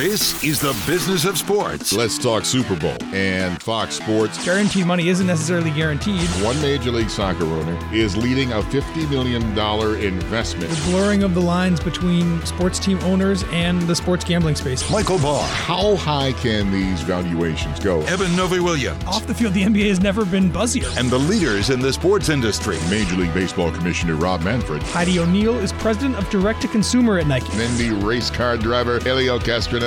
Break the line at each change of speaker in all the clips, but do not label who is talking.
This is the business of sports.
Let's talk Super Bowl and Fox Sports.
Guaranteed money isn't necessarily guaranteed.
One Major League Soccer owner is leading a $50 million investment.
The blurring of the lines between sports team owners and the sports gambling space.
Michael Barr.
How high can these valuations go?
Eben Novy-Williams.
Off the field, the NBA has never been buzzier.
And the leaders in the sports industry.
Major League Baseball Commissioner Rob Manfred.
Heidi O'Neill is president of direct to consumer at Nike.
And then the race car driver, Helio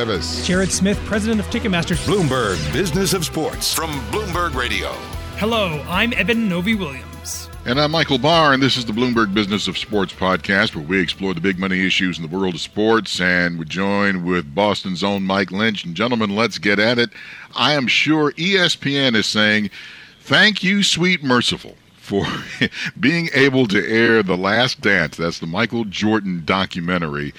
Jared Smith, president of Ticketmaster.
Bloomberg Business of Sports from Bloomberg Radio.
Hello, I'm Eben Novy-Williams.
And I'm Michael Barr, and this is the Bloomberg Business of Sports podcast, where we explore the big money issues in the world of sports. And we join with Boston's own Mike Lynch. And gentlemen, let's get at it. I am sure ESPN is saying, Thank you, sweet merciful, for being able to air The Last Dance. That's the Michael Jordan documentary.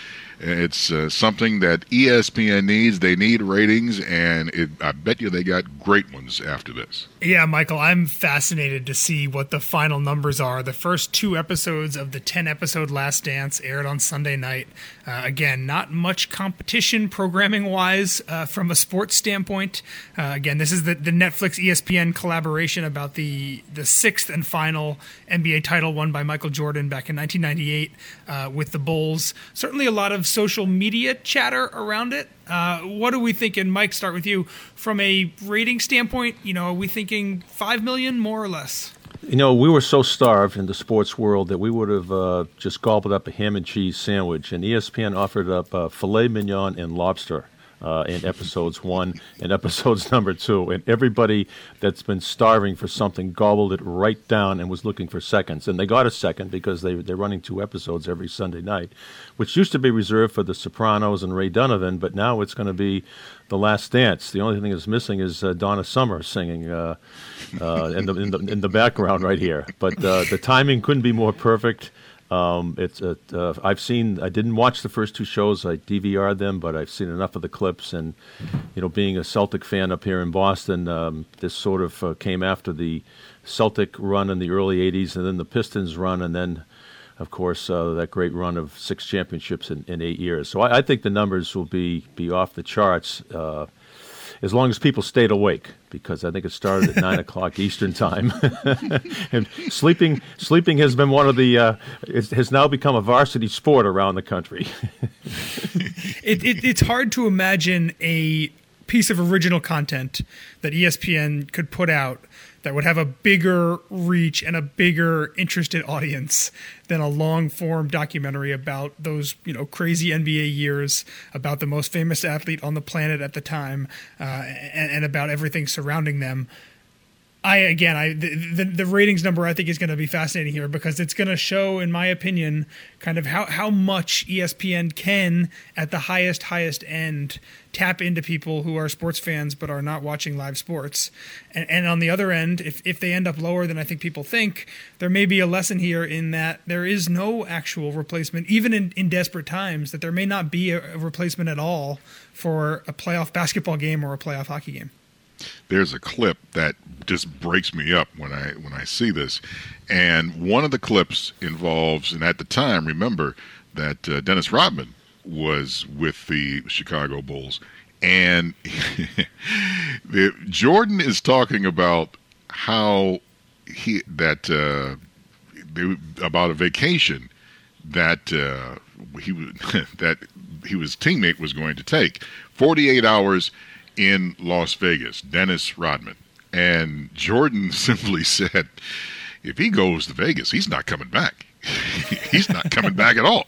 It's uh, something that ESPN needs. They need ratings, and it, I bet you they got great ones after this.
Yeah, Michael, I'm fascinated to see what the final numbers are. The first two episodes of the 10 episode Last Dance aired on Sunday night. Uh, again, not much competition programming wise uh, from a sports standpoint. Uh, again, this is the, the Netflix ESPN collaboration about the, the sixth and final NBA title won by Michael Jordan back in 1998 uh, with the Bulls. Certainly a lot of social media chatter around it. Uh, what are we thinking, Mike? Start with you. From a rating standpoint, you know, are we thinking five million, more or less?
You know, we were so starved in the sports world that we would have uh, just gobbled up a ham and cheese sandwich, and ESPN offered up uh, filet mignon and lobster uh, in episodes one and episodes number two. And everybody that's been starving for something gobbled it right down and was looking for seconds. And they got a second because they, they're running two episodes every Sunday night, which used to be reserved for The Sopranos and Ray Donovan, but now it's going to be The Last Dance. The only thing that's missing is uh, Donna Summer singing uh, uh, in, the, in, the, in the background right here. But uh, the timing couldn't be more perfect. Um, it's uh, I've seen. I didn't watch the first two shows. I DVR'd them, but I've seen enough of the clips. And you know, being a Celtic fan up here in Boston, um, this sort of uh, came after the Celtic run in the early '80s, and then the Pistons run, and then, of course, uh, that great run of six championships in, in eight years. So I, I, think the numbers will be be off the charts uh, as long as people stayed awake, because I think it started at nine o'clock Eastern time. and sleeping sleeping has been one of the uh, it has now become a varsity sport around the country.
it, it, it's hard to imagine a piece of original content that ESPN could put out that would have a bigger reach and a bigger interested audience than a long form documentary about those you know crazy NBA years, about the most famous athlete on the planet at the time, uh, and, and about everything surrounding them. I again, I the, the, the ratings number I think is going to be fascinating here because it's going to show, in my opinion, kind of how how much ESPN can at the highest highest end tap into people who are sports fans but are not watching live sports. And, and on the other end, if if they end up lower than I think people think, there may be a lesson here in that there is no actual replacement, even in, in desperate times, that there may not be a, a replacement at all for a playoff basketball game or a playoff hockey game
there's a clip that just breaks me up when I when I see this, and one of the clips involves, and at the time, remember that uh, Dennis Rodman was with the Chicago Bulls, and the, Jordan is talking about how he that uh, about a vacation that uh, he that he was teammate was going to take. 48 hours in Las Vegas, Dennis Rodman. And Jordan simply said, if he goes to Vegas, he's not coming back. he's not coming back at all.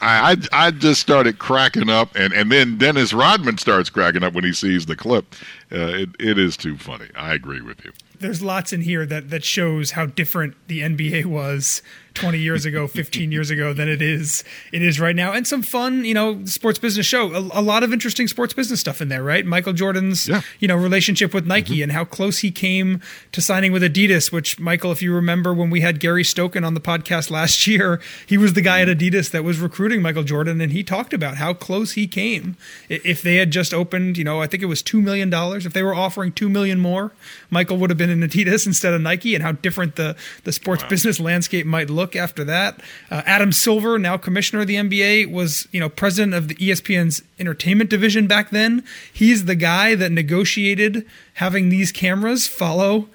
I, I, I just started cracking up, and and then Dennis Rodman starts cracking up when he sees the clip. Uh, it it is too funny. I agree with you.
There's lots in here that that shows how different the NBA was 20 years ago, 15 years ago than it is it is right now, and some fun, you know, sports business show. A, a lot of interesting sports business stuff in there, right? Michael Jordan's, yeah. you know, relationship with Nike mm-hmm. and how close he came to signing with Adidas. Which, Michael, if you remember when we had Gary Stokan on the podcast last year, he was the guy at Adidas that was recruiting Michael Jordan, and he talked about how close he came. If they had just opened, you know, I think it was two million dollars. If they were offering two million more, Michael would have been in Adidas instead of Nike, and how different the the sports wow. business landscape might look look after that. Uh, Adam Silver, now commissioner of the NBA, was you know president of the ESPN's entertainment division back then. He's the guy that negotiated having these cameras follow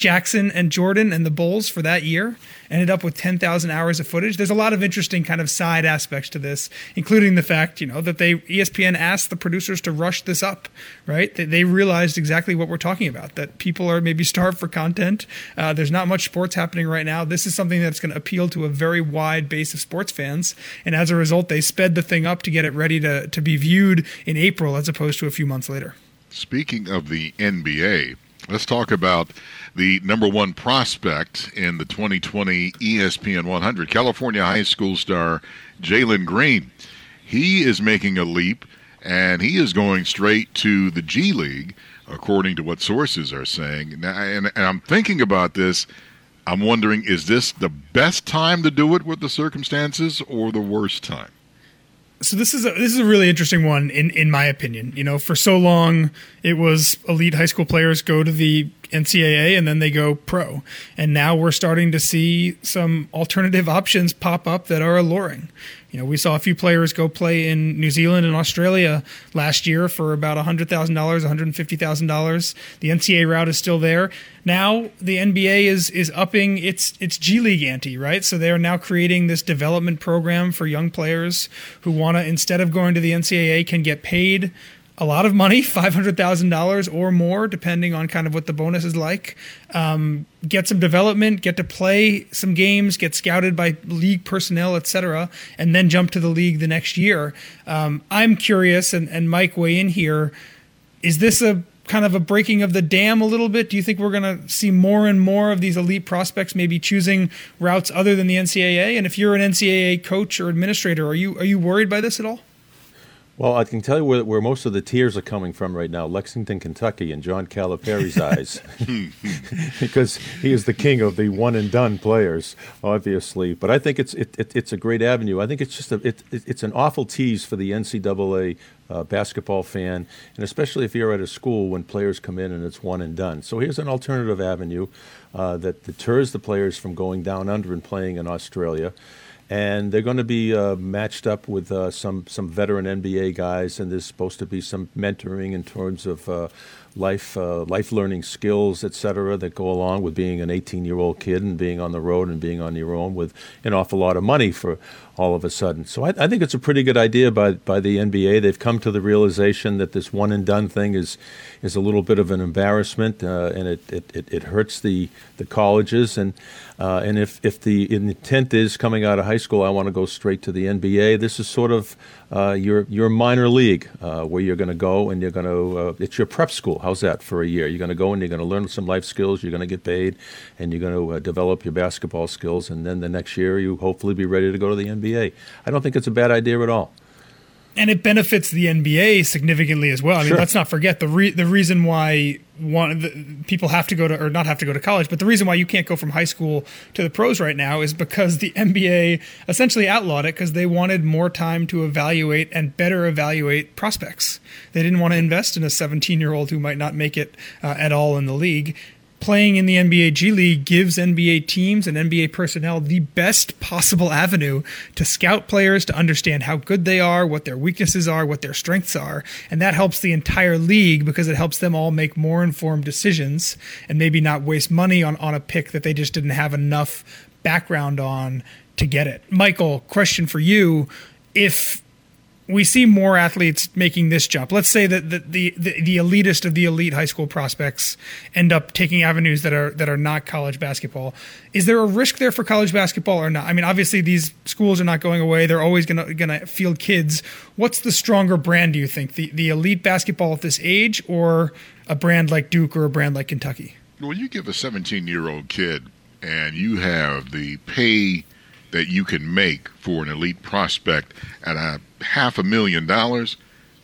Jackson and Jordan and the Bulls for that year. Ended up with 10,000 hours of footage. There's a lot of interesting kind of side aspects to this, including the fact, you know, that they ESPN asked the producers to rush this up, right? They, they realized exactly what we're talking about, that people are maybe starved for content. Uh, there's not much sports happening right now. This is something that's going to appeal to a very wide base of sports fans. And as a result, they sped the thing up to get it ready to, to be viewed in April as opposed to a few months later.
Speaking of the NBA, let's talk about the number one prospect in the 2020 ESPN 100, California high school star Jalen Green. He is making a leap, and he is going straight to the G League, according to what sources are saying. Now, and, and I'm thinking about this. I'm wondering, is this the best time to do it with the circumstances, or the worst time?
So this is a this is a really interesting one in in my opinion. You know, for so long it was elite high school players go to the NCAA and then they go pro, and now we're starting to see some alternative options pop up that are alluring. You know, we saw a few players go play in New Zealand and Australia last year for about $100,000, $150,000. The NCAA route is still there. Now the NBA is is upping its its G League ante, right? So they are now creating this development program for young players who want to instead of going to the NCAA can get paid a lot of money, five hundred thousand dollars or more, depending on kind of what the bonus is like. Um, get some development, get to play some games, get scouted by league personnel, etc., and then jump to the league the next year. Um, I'm curious, and, and Mike, weigh in here. Is this a kind of a breaking of the dam a little bit? Do you think we're going to see more and more of these elite prospects maybe choosing routes other than the NCAA? And if you're an NCAA coach or administrator, are you are you worried by this at all?
Well, I can tell you where, where most of the tears are coming from right now Lexington, Kentucky, in John Calipari's eyes. because he is the king of the one and done players, obviously. But I think it's, it, it, it's a great avenue. I think it's just a, it, it's an awful tease for the NCAA uh, basketball fan, and especially if you're at a school when players come in and it's one and done. So here's an alternative avenue uh, that deters the players from going down under and playing in Australia and they're going to be uh, matched up with uh, some some veteran NBA guys, and there's supposed to be some mentoring in terms of uh, life uh, life learning skills, et cetera, that go along with being an 18 year old kid and being on the road and being on your own with an awful lot of money for all of a sudden. So I, I think it's a pretty good idea by by the NBA. They've come to the realization that this one and done thing is is a little bit of an embarrassment, uh, and it, it, it, hurts the the colleges and. Uh, and if, if the intent is coming out of high school, I want to go straight to the NBA. This is sort of uh, your your minor league uh, where you're going to go and you're going to uh, it's your prep school. How's that for a year? You're going to go and you're going to learn some life skills. You're going to get paid, and you're going to uh, develop your basketball skills. And then the next year, you hopefully be ready to go to the NBA. I don't think it's a bad idea at all
and it benefits the NBA significantly as well. I mean, let's not forget the re- the reason why one the, people have to go to or not have to go to college, but the reason why you can't go from high school to the pros right now is because the NBA essentially outlawed it because they wanted more time to evaluate and better evaluate prospects. They didn't want to invest in a 17 year old who might not make it uh, at all in the league playing in the NBA G League gives NBA teams and NBA personnel the best possible avenue to scout players, to understand how good they are, what their weaknesses are, what their strengths are. And that helps the entire league because it helps them all make more informed decisions and maybe not waste money on, on a pick that they just didn't have enough background on to get it. Michael, question for you. If we see more athletes making this jump. Let's say that the, the, the, the, elitist of the elite high school prospects end up taking avenues that are that are not college basketball. Is there a risk there for college basketball or not? I mean, obviously these schools are not going away. They're always gonna field kids. What's the stronger brand? Do you think the the elite basketball at this age, or a brand like Duke or a brand like Kentucky?
Well, you give a 17 year old kid and you have the pay that you can make for an elite prospect at a half a million dollars.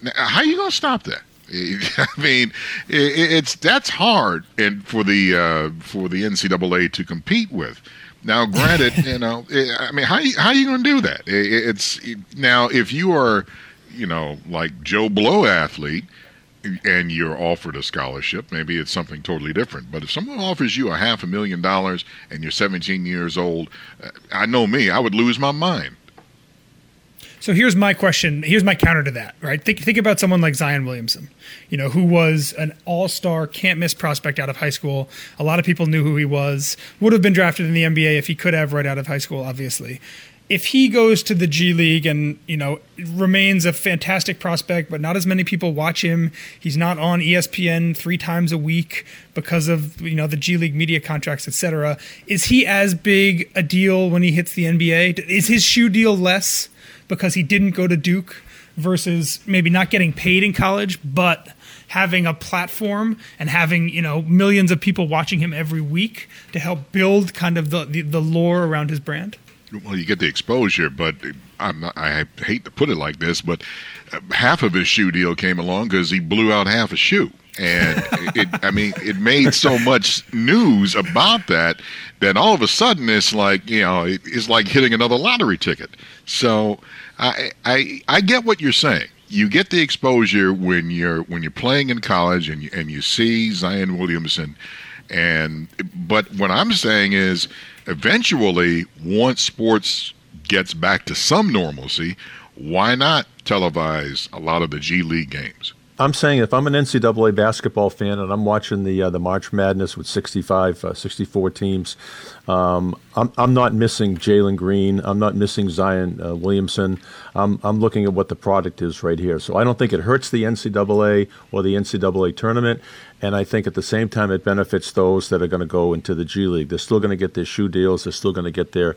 Now, how are you going to stop that? I mean, it's that's hard and for the uh, for the NCAA to compete with. Now, granted, you know, I mean, how how are you going to do that? It's now if you are, you know, like Joe Blow athlete, and you're offered a scholarship, maybe it's something totally different. But if someone offers you a half a million dollars and you're 17 years old, uh, I know me, I would lose my mind.
So here's my question. Here's my counter to that, right? Think, think about someone like Zion Williamson, you know, who was an all star, can't miss prospect out of high school. A lot of people knew who he was, would have been drafted in the NBA if he could have right out of high school, obviously. If he goes to the G League and, you know, remains a fantastic prospect, but not as many people watch him, he's not on ESPN three times a week because of, you know, the G League media contracts, etc. Is he as big a deal when he hits the NBA? Is his shoe deal less? Because he didn't go to Duke versus maybe not getting paid in college, but having a platform and having you know millions of people watching him every week to help build kind of the the, the lore around his brand.
Well, you get the exposure, but not, I hate to put it like this, but uh, half of his shoe deal came along because he blew out half a shoe and it, I mean, it made so much news about that that all of a sudden it's like you know it's like hitting another lottery ticket. So I I I get what you're saying. You get the exposure when you're when you're playing in college and you, and you see Zion Williamson, and but what I'm saying is eventually once sports gets back to some normalcy, why not televise a lot of the G League games?
I'm saying if I'm an NCAA basketball fan and I'm watching the uh, the March Madness with 65, uh, 64 teams, um, I'm, I'm not missing Jalen Green. I'm not missing Zion uh, Williamson. I'm, I'm looking at what the product is right here. So I don't think it hurts the NCAA or the NCAA tournament. And I think at the same time, it benefits those that are going to go into the G League. They're still going to get their shoe deals. They're still going to get their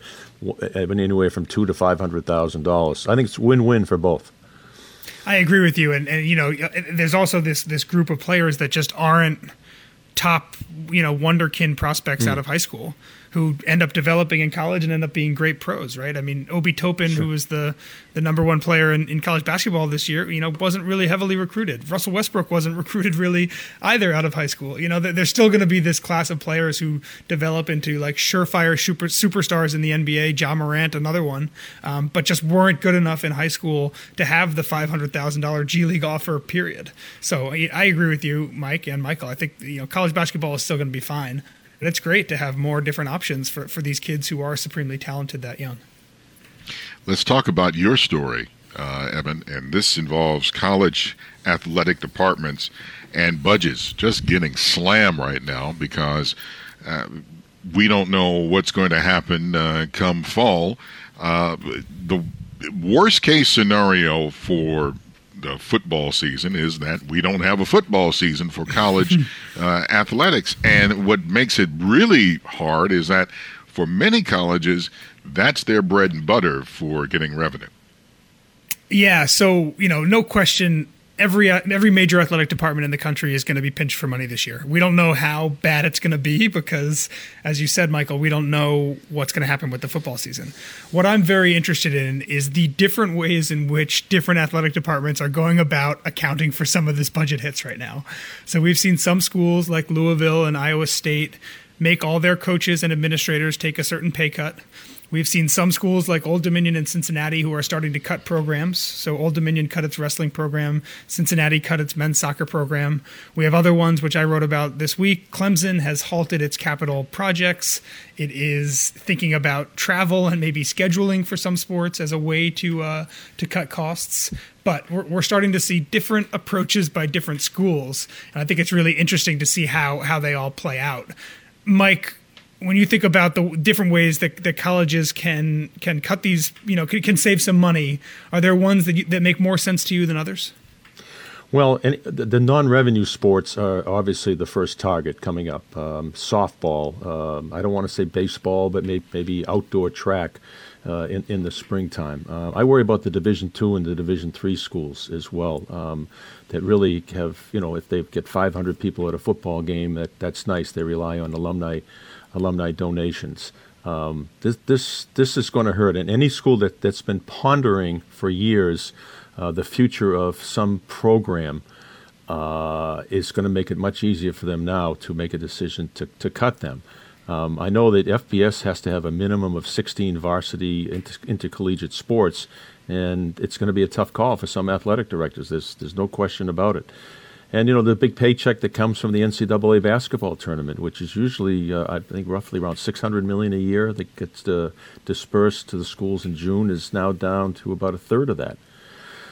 anywhere from two to five hundred thousand dollars. I think it's win-win for both.
I agree with you, and, and you know, there's also this this group of players that just aren't top, you know, wonderkin prospects mm. out of high school who end up developing in college and end up being great pros, right? I mean, Obi Toppin, sure. who was the the number one player in, in college basketball this year, you know, wasn't really heavily recruited. Russell Westbrook wasn't recruited really either out of high school. You know, there's still going to be this class of players who develop into like surefire super superstars in the NBA. Ja Morant, another one, um, but just weren't good enough in high school to have the five hundred thousand dollar G League offer. Period. So I agree with you, Mike and Michael. I think you know college basketball is still going to be fine. But it's great to have more different options for, for these kids who are supremely talented that young.
Let's talk about your story, uh, Eben. And this involves college athletic departments and budgets just getting slammed right now because uh, we don't know what's going to happen uh, come fall. Uh, the worst case scenario for the football season is that we don't have a football season for college uh, athletics. And what makes it really hard is that for many colleges, that's their bread and butter for getting revenue.
Yeah, so you know, no question, every uh, every major athletic department in the country is going to be pinched for money this year. We don't know how bad it's going to be because, as you said, Michael, we don't know what's going to happen with the football season. What I'm very interested in is the different ways in which different athletic departments are going about accounting for some of this budget hits right now. So we've seen some schools like Louisville and Iowa State make all their coaches and administrators take a certain pay cut. We've seen some schools like Old Dominion and Cincinnati who are starting to cut programs. So Old Dominion cut its wrestling program, Cincinnati cut its men's soccer program. We have other ones which I wrote about this week. Clemson has halted its capital projects. It is thinking about travel and maybe scheduling for some sports as a way to uh, to cut costs. But we're, we're starting to see different approaches by different schools, and I think it's really interesting to see how how they all play out. Mike, when you think about the different ways that, that colleges can can cut these, you know, can, can save some money, are there ones that you, that make more sense to you than others?
Well, the, the non-revenue sports are obviously the first target coming up. Um, softball. Um, I don't want to say baseball, but maybe, maybe outdoor track uh, in in the springtime. Uh, I worry about the Division two and the Division three schools as well. Um, that really have, you know, if they get 500 people at a football game, that that's nice. They rely on alumni alumni donations. Um, this this this is going to hurt. And any school that that's been pondering for years uh, the future of some program uh, is going to make it much easier for them now to make a decision to to cut them. Um, I know that FBS has to have a minimum of 16 varsity inter- intercollegiate sports, and it's going to be a tough call for some athletic directors. There's there's no question about it. And you know the big paycheck that comes from the NCAA basketball tournament, which is usually uh, I think roughly around 600 million a year that gets uh, dispersed to the schools in June, is now down to about a third of that.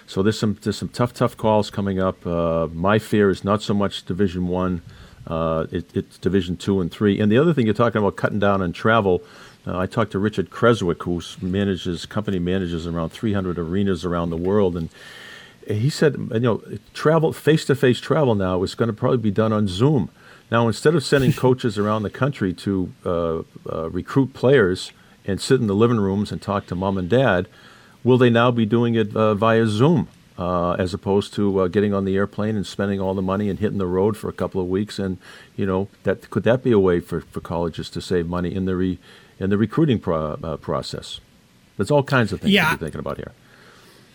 So there's some there's some tough tough calls coming up. Uh, my fear is not so much Division One, uh, it, it's Division Two and Three. And the other thing you're talking about cutting down on travel. Uh, I talked to Richard Creswick, who manages company manages around 300 arenas around the world, and he said, you know, travel, face to face travel now is going to probably be done on Zoom. Now, instead of sending coaches around the country to uh, uh, recruit players and sit in the living rooms and talk to mom and dad, will they now be doing it uh, via Zoom? Uh, as opposed to uh, getting on the airplane and spending all the money and hitting the road for a couple of weeks, and you know that could that be a way for, for colleges to save money in the re, in the recruiting pro, uh, process? There's all kinds of things
yeah.
to be thinking about here.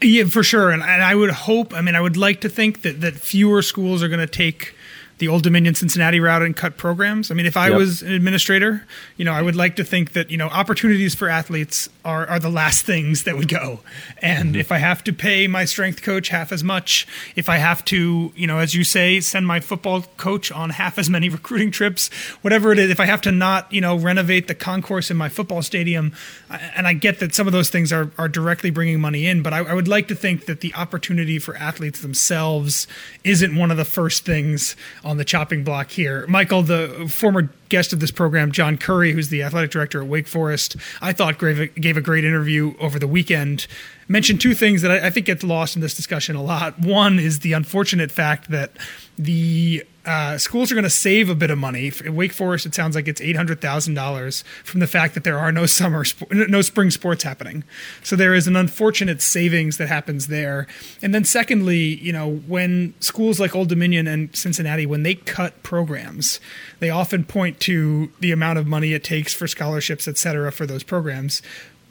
Yeah, for sure. And, and I would hope, I mean, I would like to think that, that fewer schools are going to take the Old Dominion Cincinnati route and cut programs. I mean, if I yep. was an administrator, you know, I would like to think that, you know, opportunities for athletes are, are the last things that would go. And mm-hmm. if I have to pay my strength coach half as much, if I have to, you know, as you say, send my football coach on half as many recruiting trips, whatever it is, if I have to not, you know, renovate the concourse in my football stadium, and I get that some of those things are, are directly bringing money in, but I, I would like to think that the opportunity for athletes themselves isn't one of the first things on the chopping block here. Michael, the former guest of this program, John Currie, who's the athletic director at Wake Forest, I thought gave, gave a great interview over the weekend. Mentioned two things that I, I think gets lost in this discussion a lot. One is the unfortunate fact that the uh, schools are going to save a bit of money. Wake Forest, it sounds like it's eight hundred thousand dollars from the fact that there are no summer, no spring sports happening. So there is an unfortunate savings that happens there. And then secondly, you know, when schools like Old Dominion and Cincinnati, when they cut programs, they often point to the amount of money it takes for scholarships, et cetera, for those programs.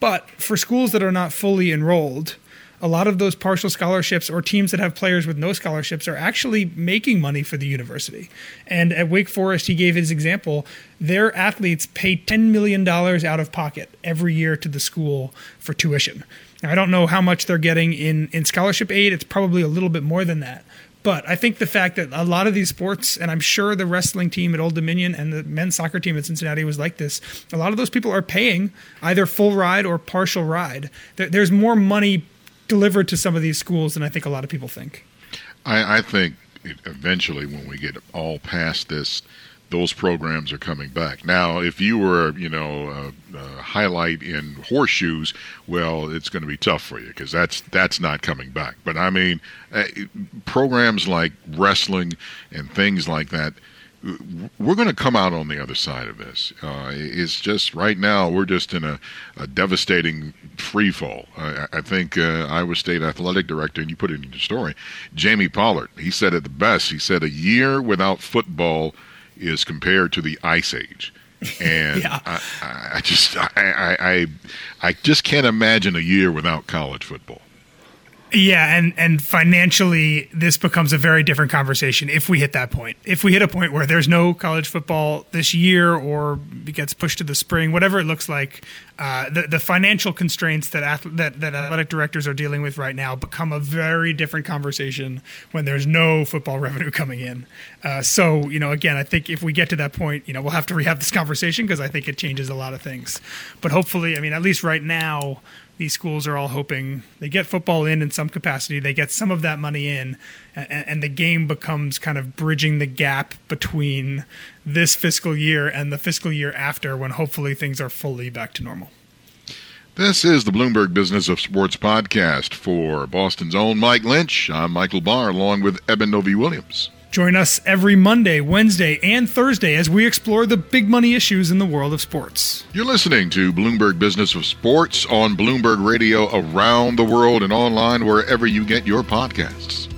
But for schools that are not fully enrolled, a lot of those partial scholarships or teams that have players with no scholarships are actually making money for the university. And at Wake Forest, he gave his example. Their athletes pay $10 million out of pocket every year to the school for tuition. Now, I don't know how much they're getting in, in scholarship aid. It's probably a little bit more than that. But I think the fact that a lot of these sports, and I'm sure the wrestling team at Old Dominion and the men's soccer team at Cincinnati was like this, a lot of those people are paying either full ride or partial ride. There's more money delivered to some of these schools than I think a lot of people think.
I, I think eventually, when we get all past this, those programs are coming back. Now, if you were, you know, a, a highlight in horseshoes, well, it's going to be tough for you because that's that's not coming back. But I mean, uh, programs like wrestling and things like that we're going to come out on the other side of this. Uh, it's just right now we're just in a, a devastating free fall. I, I think uh, Iowa State athletic director, and you put it in your story, Jamie Pollard. He said it the best. He said a year without football is compared to the ice age. And yeah. I, I, just I, I I just can't imagine a year without college football.
Yeah, and and financially, this becomes a very different conversation if we hit that point. If we hit a point where there's no college football this year, or it gets pushed to the spring, whatever it looks like, uh, the the financial constraints that ath- that that athletic directors are dealing with right now become a very different conversation when there's no football revenue coming in. Uh, so you know, again, I think if we get to that point, you know, we'll have to rehab this conversation because I think it changes a lot of things. But hopefully, I mean, at least right now these schools are all hoping they get football in in some capacity, they get some of that money in, and, and, the game becomes kind of bridging the gap between this fiscal year and the fiscal year after when hopefully things are fully back to normal.
This is the Bloomberg Business of Sports podcast for Boston's own Mike Lynch. I'm Michael Barr along with Eben Novy-Williams.
Join us every Monday, Wednesday, and Thursday as we explore the big money issues in the world of sports.
You're listening to Bloomberg Business of Sports on Bloomberg Radio around the world and online wherever you get your podcasts.